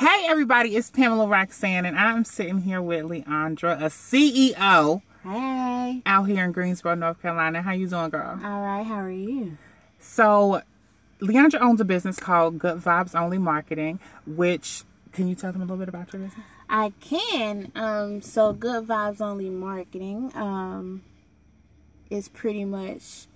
Hey everybody, it's Pamela Roxanne, and I'm sitting here with Leondra, a CEO Hey. out here in Greensboro, North Carolina. How you doing, girl? All right. How are you? So, Leondra owns a business called Good Vibes Only Marketing, which can you tell them a little bit about your business? I can. Um. So, Good Vibes Only Marketing. Um. Is pretty much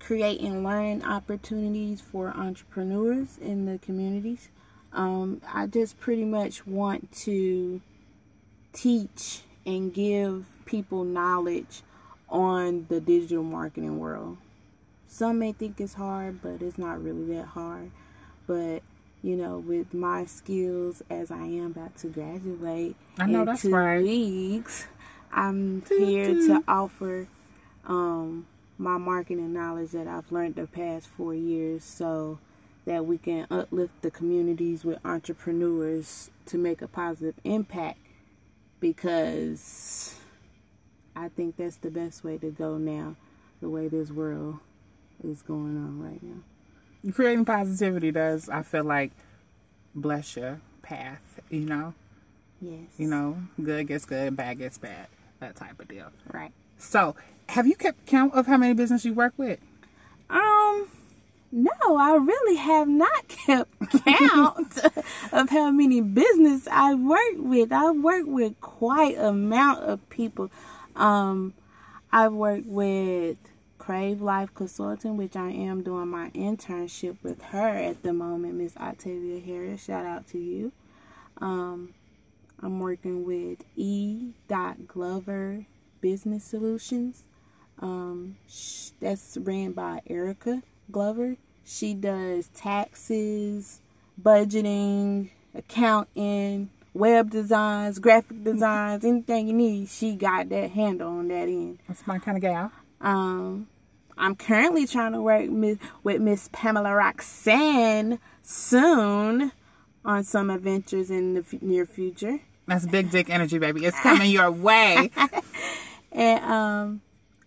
creating learning opportunities for entrepreneurs in the communities. Um. I just pretty much want to teach and give people knowledge on the digital marketing world. Some may think it's hard, but it's not really that hard. But you know, with my skills as I am about to graduate I know in that's two right. weeks, I'm here to offer um, my marketing knowledge that I've learned the past four years, so that we can uplift the communities with entrepreneurs to make a positive impact. Because I think that's the best way to go now, the way this world is going on right now. You creating positivity does, I feel like, bless your path, you know? Yes. You know, good gets good, bad gets bad, that type of deal. Right. So, have you kept count of how many business you work with? Um, no, I really have not kept count of how many business I work with. I work with quite amount of people. Um, I've worked with Crave Life Consulting, which I am doing my internship with her at the moment, Miss Octavia Harris. Shout out to you. Um, I'm working with E. Glover Business Solutions. Um, that's ran by Erica Glover. She does taxes, budgeting, accounting, web designs, graphic designs, anything you need. She got that handle on that end. That's my kind of gal. Um, I'm currently trying to work with Miss Pamela Roxanne soon on some adventures in the f- near future. That's big dick energy, baby. It's coming your way. And um,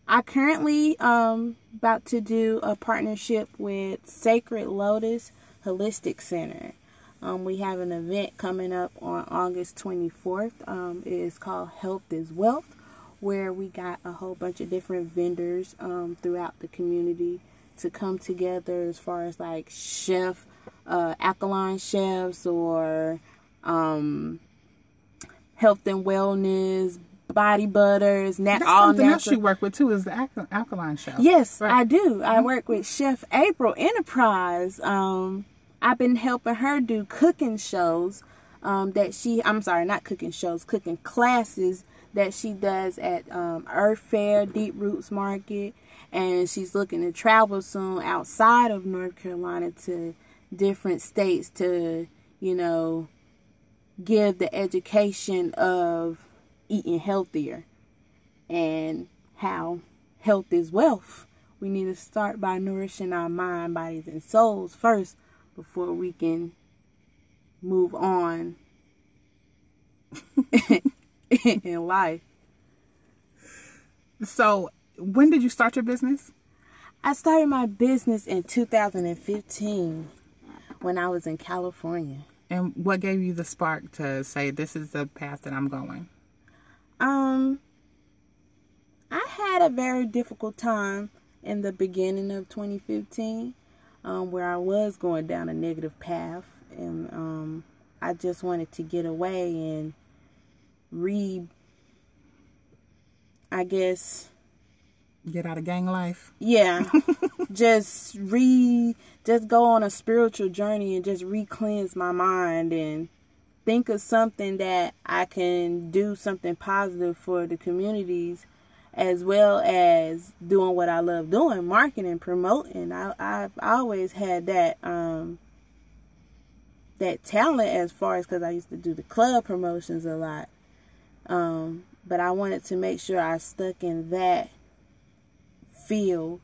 I currently um about to do a partnership with Sacred Lotus Holistic Center. Um, we have an event coming up on August 24th. Um, it is called Health is Wealth, where we got a whole bunch of different vendors um, throughout the community to come together as far as like chef, uh, alkaline chefs or um, health and wellness, body butters, nat- That's all something else natural. you work with too. Is the alka- alkaline show? Yes, Right. I do. I work with Chef April Enterprise. Um, I've been helping her do cooking shows. Um, that she, I'm sorry, not cooking shows, cooking classes that she does at um, Earth Fare, Deep Roots Market, and she's looking to travel soon outside of North Carolina to different states to, you know, give the education of eating healthier and how health is wealth. We need to start by nourishing our mind, bodies, and souls first before we can move on in life. So, when did you start your business? I started my business in 2015 when I was in California. And what gave you the spark to say this is the path that I'm going? Um, I had a very difficult time in the beginning of 2015, um, where I was going down a negative path, and um, I just wanted to get away and re. I guess Get out of gang life. yeah just re just go on a spiritual journey and just re-cleanse my mind and think of something that i can do something positive for the communities as well as doing what i love doing marketing promoting I, i've always had that um that talent as far as because i used to do the club promotions a lot um but i wanted to make sure i stuck in that field.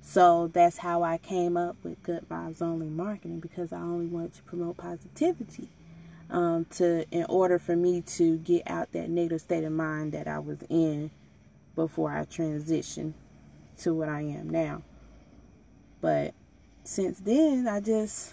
So that's how I came up with Good Vibes Only Marketing because I only wanted to promote positivity. Um, to in order for me to get out that negative state of mind that I was in before I transitioned to what I am now. But since then, I just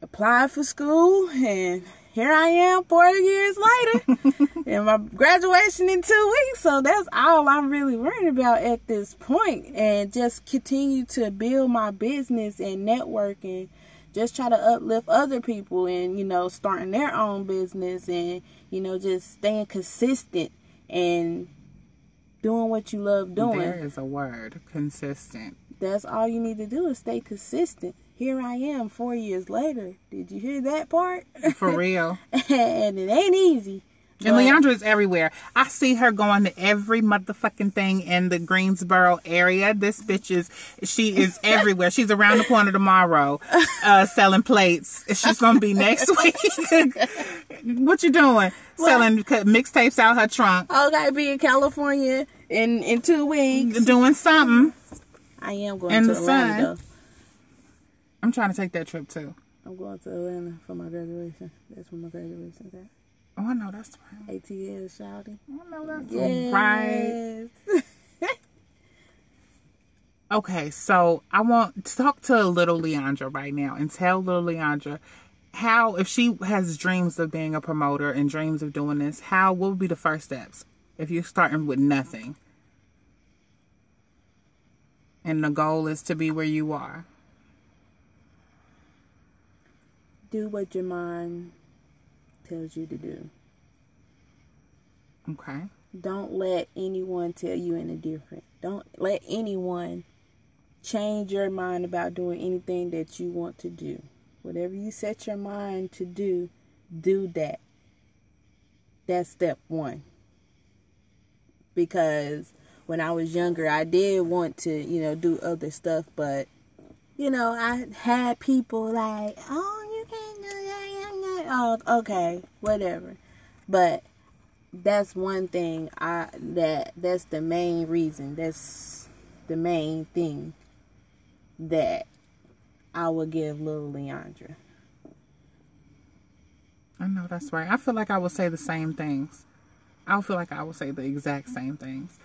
applied for school and here I am four years later and my graduation in two weeks. So that's all I'm really worried about at this point and just continue to build my business and network and just try to uplift other people and, you know, starting their own business and, you know, just staying consistent and doing what you love doing. There is a word, consistent. That's all you need to do is stay consistent here I am four years later. Did you hear that part? For real. and it ain't easy. And Leondra is everywhere. I see her going to every motherfucking thing in the Greensboro area. This bitch is, she is everywhere. She's around the corner tomorrow, uh, selling plates. She's going to be next week. what you doing? What? Selling mixtapes out her trunk. Oh, gotta be in California in, in two weeks. Doing something. I am going in to the Atlanta, sun. I'm trying to take that trip too. I'm going to Atlanta for my graduation. That's when my graduation's at. Oh, I know that's right. ATL shouting. I know that's yes. right. okay, so I want to talk to little Leondra right now and tell little Leondra how, if she has dreams of being a promoter and dreams of doing this, how, what would be the first steps if you're starting with nothing? And the goal is to be where you are. do what your mind tells you to do. Okay. Don't let anyone tell you any different. Don't let anyone change your mind about doing anything that you want to do. Whatever you set your mind to do, do that. That's step one. Because when I was younger, I did want to, you know, do other stuff, but, you know, I had people like, oh, oh, okay, whatever. But that's one thing I that that's the main reason. That's the main thing that I would give little Leondra. I know that's right. I feel like I would say the same things. I feel like I would say the exact same things.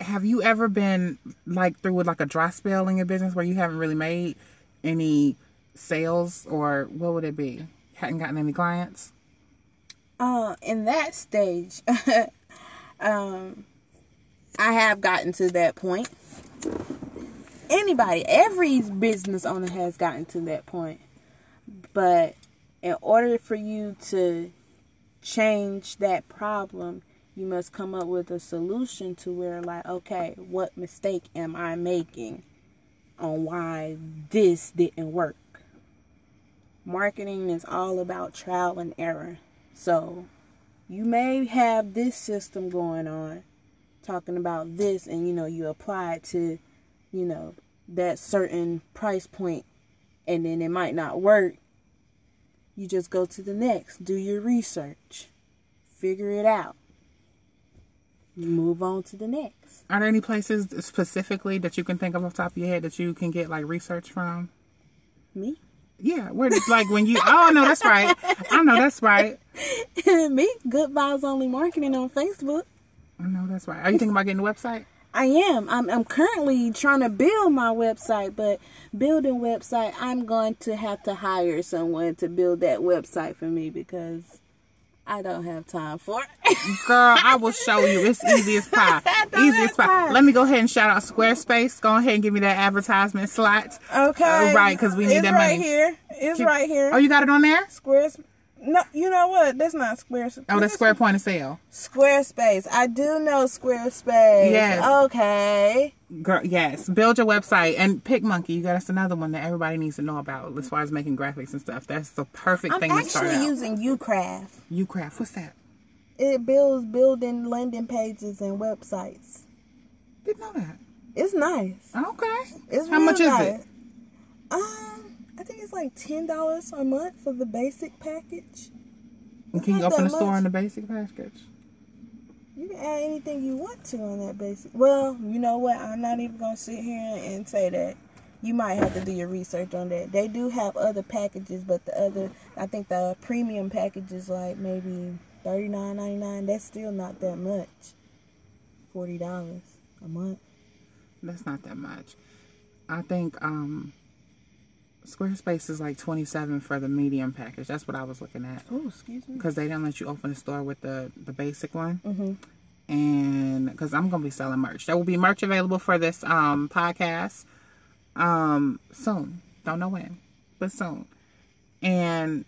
Have you ever been like through with like a dry spell in your business where you haven't really made any sales or what would it be? Hadn't gotten any clients? Uh, in that stage, um, I have gotten to that point. Anybody, every business owner has gotten to that point. But in order for you to change that problem, you must come up with a solution to where, like, okay, what mistake am I making on why this didn't work? Marketing is all about trial and error. So you may have this system going on, talking about this, and you know, you apply it to, you know, that certain price point, and then it might not work. You just go to the next, do your research, figure it out. Move on to the next. Are there any places specifically that you can think of off the top of your head that you can get like research from? Me? Yeah, where it's like when you oh no, that's right. I know that's right. Me, good vibes only marketing on Facebook. I know that's right. Are you thinking about getting a website? I am. I'm I'm currently trying to build my website, but building website, I'm going to have to hire someone to build that website for me because I don't have time for it. Girl, I will show you. It's easy as pie. easy as pie. Time. Let me go ahead and shout out Squarespace. Go ahead and give me that advertisement slot. Okay. Uh, right, because we need it's that right money. here. It's right here. Oh, you got it on there? Squarespace. No, you know what? That's not Squarespace. Oh, that's Square Point of Sale. Squarespace. I do know Squarespace. Yes. Okay. Girl, yes. Build your website and PicMonkey. You got us another one that everybody needs to know about as far as making graphics and stuff. That's the perfect I'm thing to start. I'm actually using Ucraft. Ucraft. What's that? It builds building landing pages and websites. Didn't know that. It's nice. Okay. It's how much nice. is it? Um, I think it's like ten dollars a month for the basic package. Can you open a store on the basic package? You can add anything you want to on that basic. Well, you know what? I'm not even gonna sit here and say that. You might have to do your research on that. They do have other packages, but the other, I think the premium package is like maybe thirty nine ninety nine. That's still not that much. Forty dollars a month. That's not that much. I think um Squarespace is like 27 for the medium package. That's what I was looking at. Oh, excuse me. Because they didn't let you open the store with the, the basic one. Mm-hmm. And because I'm going to be selling merch. There will be merch available for this um, podcast um, soon. Don't know when, but soon. And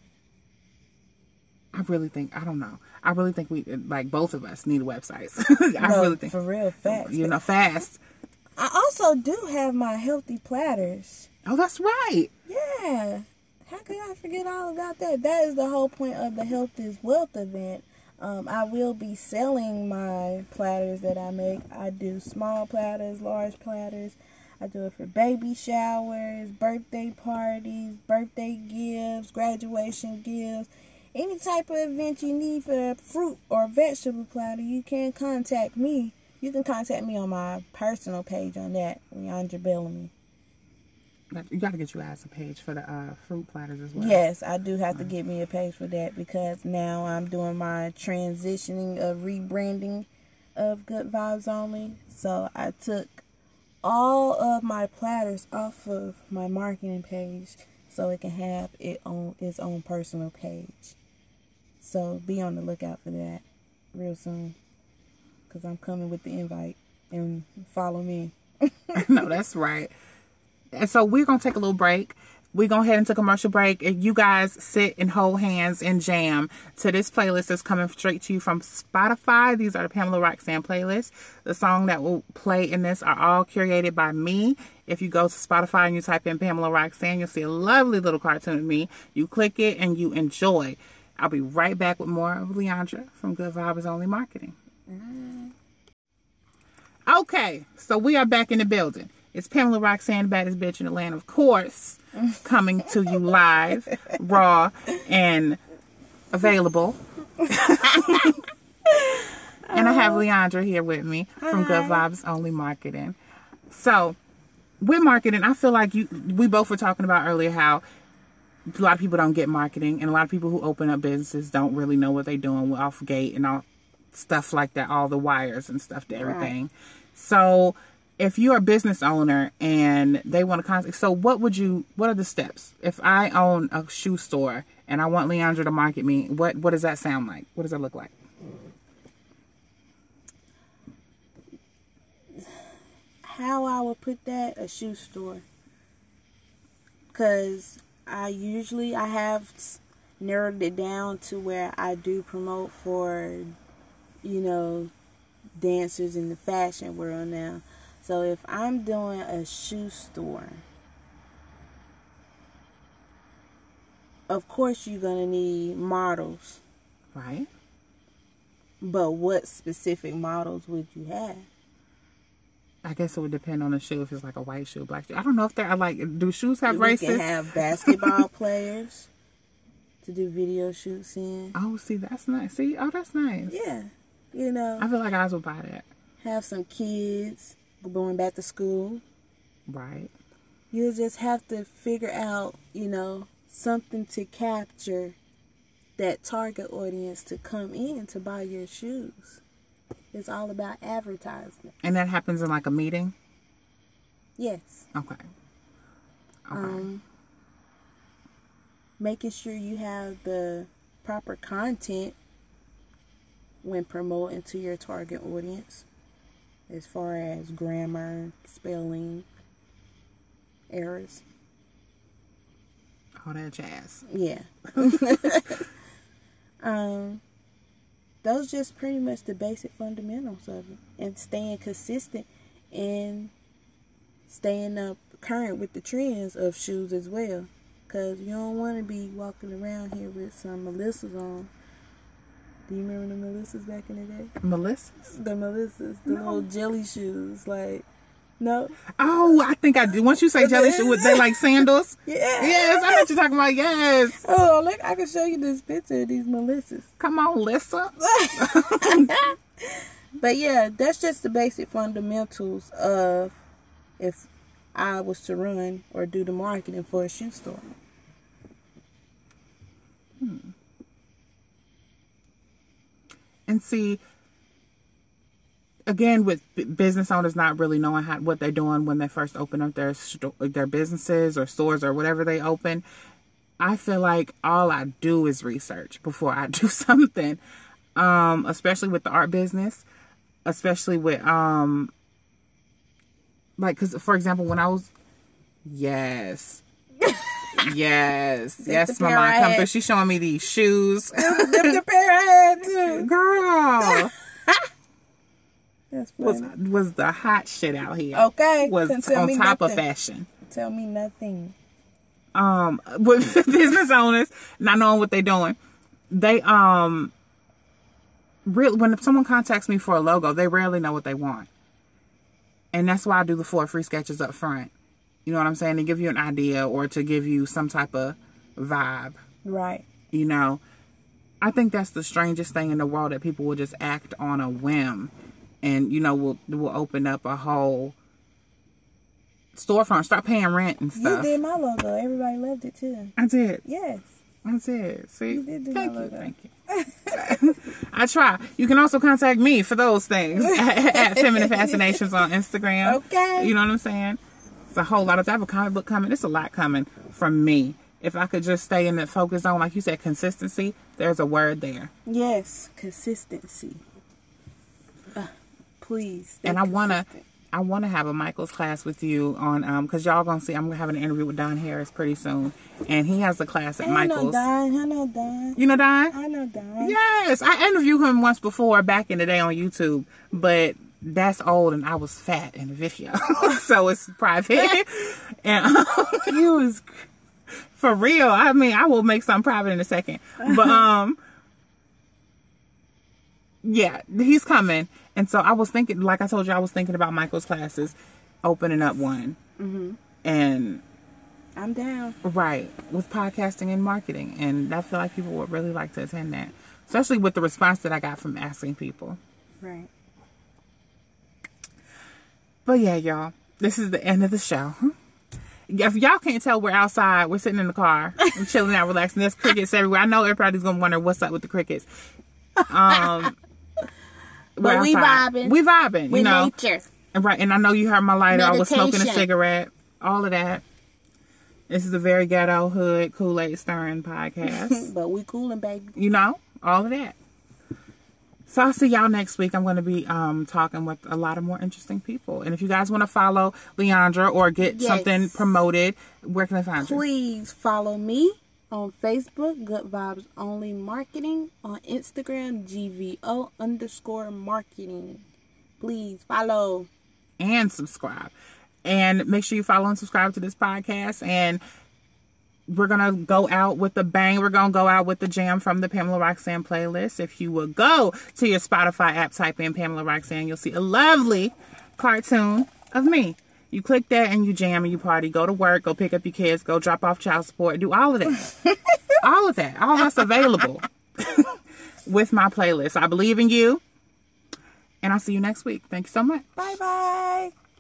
I really think, I don't know. I really think we, like both of us, need websites. I No, really think. for real, fast. You know, fast. I also do have my healthy platters. Oh, that's right. Yeah. How could I forget all about that? That is the whole point of the Health is Wealth event. Um, I will be selling my platters that I make. I do small platters, large platters. I do it for baby showers, birthday parties, birthday gifts, graduation gifts. Any type of event you need for a fruit or vegetable platter, you can contact me. You can contact me on my personal page on that, Leondra Bellamy. You got to get you guys a page for the uh, fruit platters as well. Yes, I do have to get me a page for that because now I'm doing my transitioning of rebranding of Good Vibes Only. So I took all of my platters off of my marketing page so it can have it on its own personal page. So be on the lookout for that real soon because I'm coming with the invite and follow me. no, that's right. And so we're gonna take a little break. We're gonna head into commercial break, and you guys sit and hold hands and jam to this playlist that's coming straight to you from Spotify. These are the Pamela Roxanne playlists. The song that will play in this are all curated by me. If you go to Spotify and you type in Pamela Roxanne, you'll see a lovely little cartoon of me. You click it and you enjoy. I'll be right back with more of Leondra from Good Vibes Only Marketing. Mm-hmm. Okay, so we are back in the building. It's Pamela Roxanne, baddest bitch in the land, of course, coming to you live, raw, and available. and I have Leondra here with me from Good Vibes Only Marketing. So, with marketing, I feel like you we both were talking about earlier how a lot of people don't get marketing, and a lot of people who open up businesses don't really know what they're doing off gate and all stuff like that, all the wires and stuff to everything. So, if you're a business owner and they want to contact, so what would you? What are the steps? If I own a shoe store and I want Leondra to market me, what what does that sound like? What does that look like? how I would put that a shoe store because I usually I have narrowed it down to where I do promote for you know dancers in the fashion world now so if I'm doing a shoe store of course you're gonna need models Right? but what specific models would you have I guess it would depend on the shoe. If it's like a white shoe, black shoe. I don't know if they're like. Do shoes have we races? can have basketball players to do video shoots in. oh, see, that's nice. See, oh, that's nice. Yeah, you know, I feel like I would buy that. have some kids going back to school. Right. You'll just have to figure out, you know, something to capture that target audience to come in to buy your shoes. It's all about advertisement. And that happens in like a meeting. Yes. Okay. Okay. Um, making sure you have the proper content when promoting to your target audience as far as grammar, spelling, errors. All that jazz. Yeah. um, those just pretty much the basic fundamentals of it, and staying consistent and staying up current with the trends of shoes as well. Cause you don't want to be walking around here with some Melissas on. Do you remember the Melissas back in the day? Melissa's. The Melissas, the little jelly shoes, like no, Oh, I think I did. Once you say jelly shoe, they like sandals. yeah, Yes, I know what you're talking about. Yes. Oh, look, I can show you this picture of these Melissas. Come on, Lissa. But yeah, that's just the basic fundamentals of if I was to run or do the marketing for a shoe store. Hmm. And see, again with business owners not really knowing how, what they're doing when they first open up their their businesses or stores or whatever they open i feel like all i do is research before i do something. Um especially with the art business especially with um like because for example when i was yes yes yes my mom come through she's showing me these shoes Them the pair I had too. girl was was the hot shit out here. Okay, was on top of nothing. fashion. Tell me nothing. Um, with business owners not knowing what they're doing, they um, real when someone contacts me for a logo, they rarely know what they want, and that's why I do the four free sketches up front. You know what I'm saying? To give you an idea or to give you some type of vibe. Right. You know, I think that's the strangest thing in the world that people will just act on a whim, and you know, will will open up a whole storefront, start paying rent and stuff. You did my logo. Everybody loved it too. I did. Yes. I did. See, You did do thank you, logo. thank you. I try. You can also contact me for those things at, at Feminine Fascinations on Instagram. Okay. You know what I'm saying? It's a whole lot of. I have a comic book coming. It's a lot coming from me. If I could just stay in the focus zone, like you said, consistency. There's a word there. Yes. Consistency. Uh, please. and I wanna. I wanna have a Michael's class with you on um because y'all gonna see I'm gonna have an interview with Don Harris pretty soon, and he has a class at I know Michael's. Don. I know Don. You know Don? I know Don. Yes, I interviewed him once before back in the day on YouTube, but that's old and I was fat in the video, so it's private. and You was for real, I mean, I will make something private in a second, but um. Yeah, he's coming. And so I was thinking, like I told you, I was thinking about Michael's classes, opening up one. Mm-hmm. And, I'm down. right, with podcasting and marketing. And I feel like people would really like to attend that, especially with the response that I got from asking people. Right. But yeah, y'all, this is the end of the show. If y'all can't tell, we're outside. We're sitting in the car. I'm chilling out, relaxing. There's crickets everywhere. I know everybody's gonna wonder what's up with the crickets. Um, But we're we vibing. We vibing. You know, nature. Right, and I know you heard my lighter. I was smoking a cigarette. All of that. This is a very ghetto hood Kool Aid stirring podcast. But we coolin', baby. you know, all of that. So I'll see y'all next week. I'm going to be um, talking with a lot of more interesting people. And if you guys want to follow Leondra or get Yes. something promoted, where can I find you? Please follow me on Facebook, Good Vibes Only Marketing. On Instagram, GVO underscore marketing. Please follow. And subscribe. And make sure you follow and subscribe to this podcast. And we're gonna go out with a bang. We're gonna go out with the jam from the Pamela Roxanne playlist. If you will go to your Spotify app, type in Pamela Roxanne, you'll see a lovely cartoon of me. You click that and you jam and you party. Go to work, go pick up your kids, go drop off child support, do all of that. all of that. All that's available with my playlist. I believe in you. And I'll see you next week. Thank you so much. Bye bye.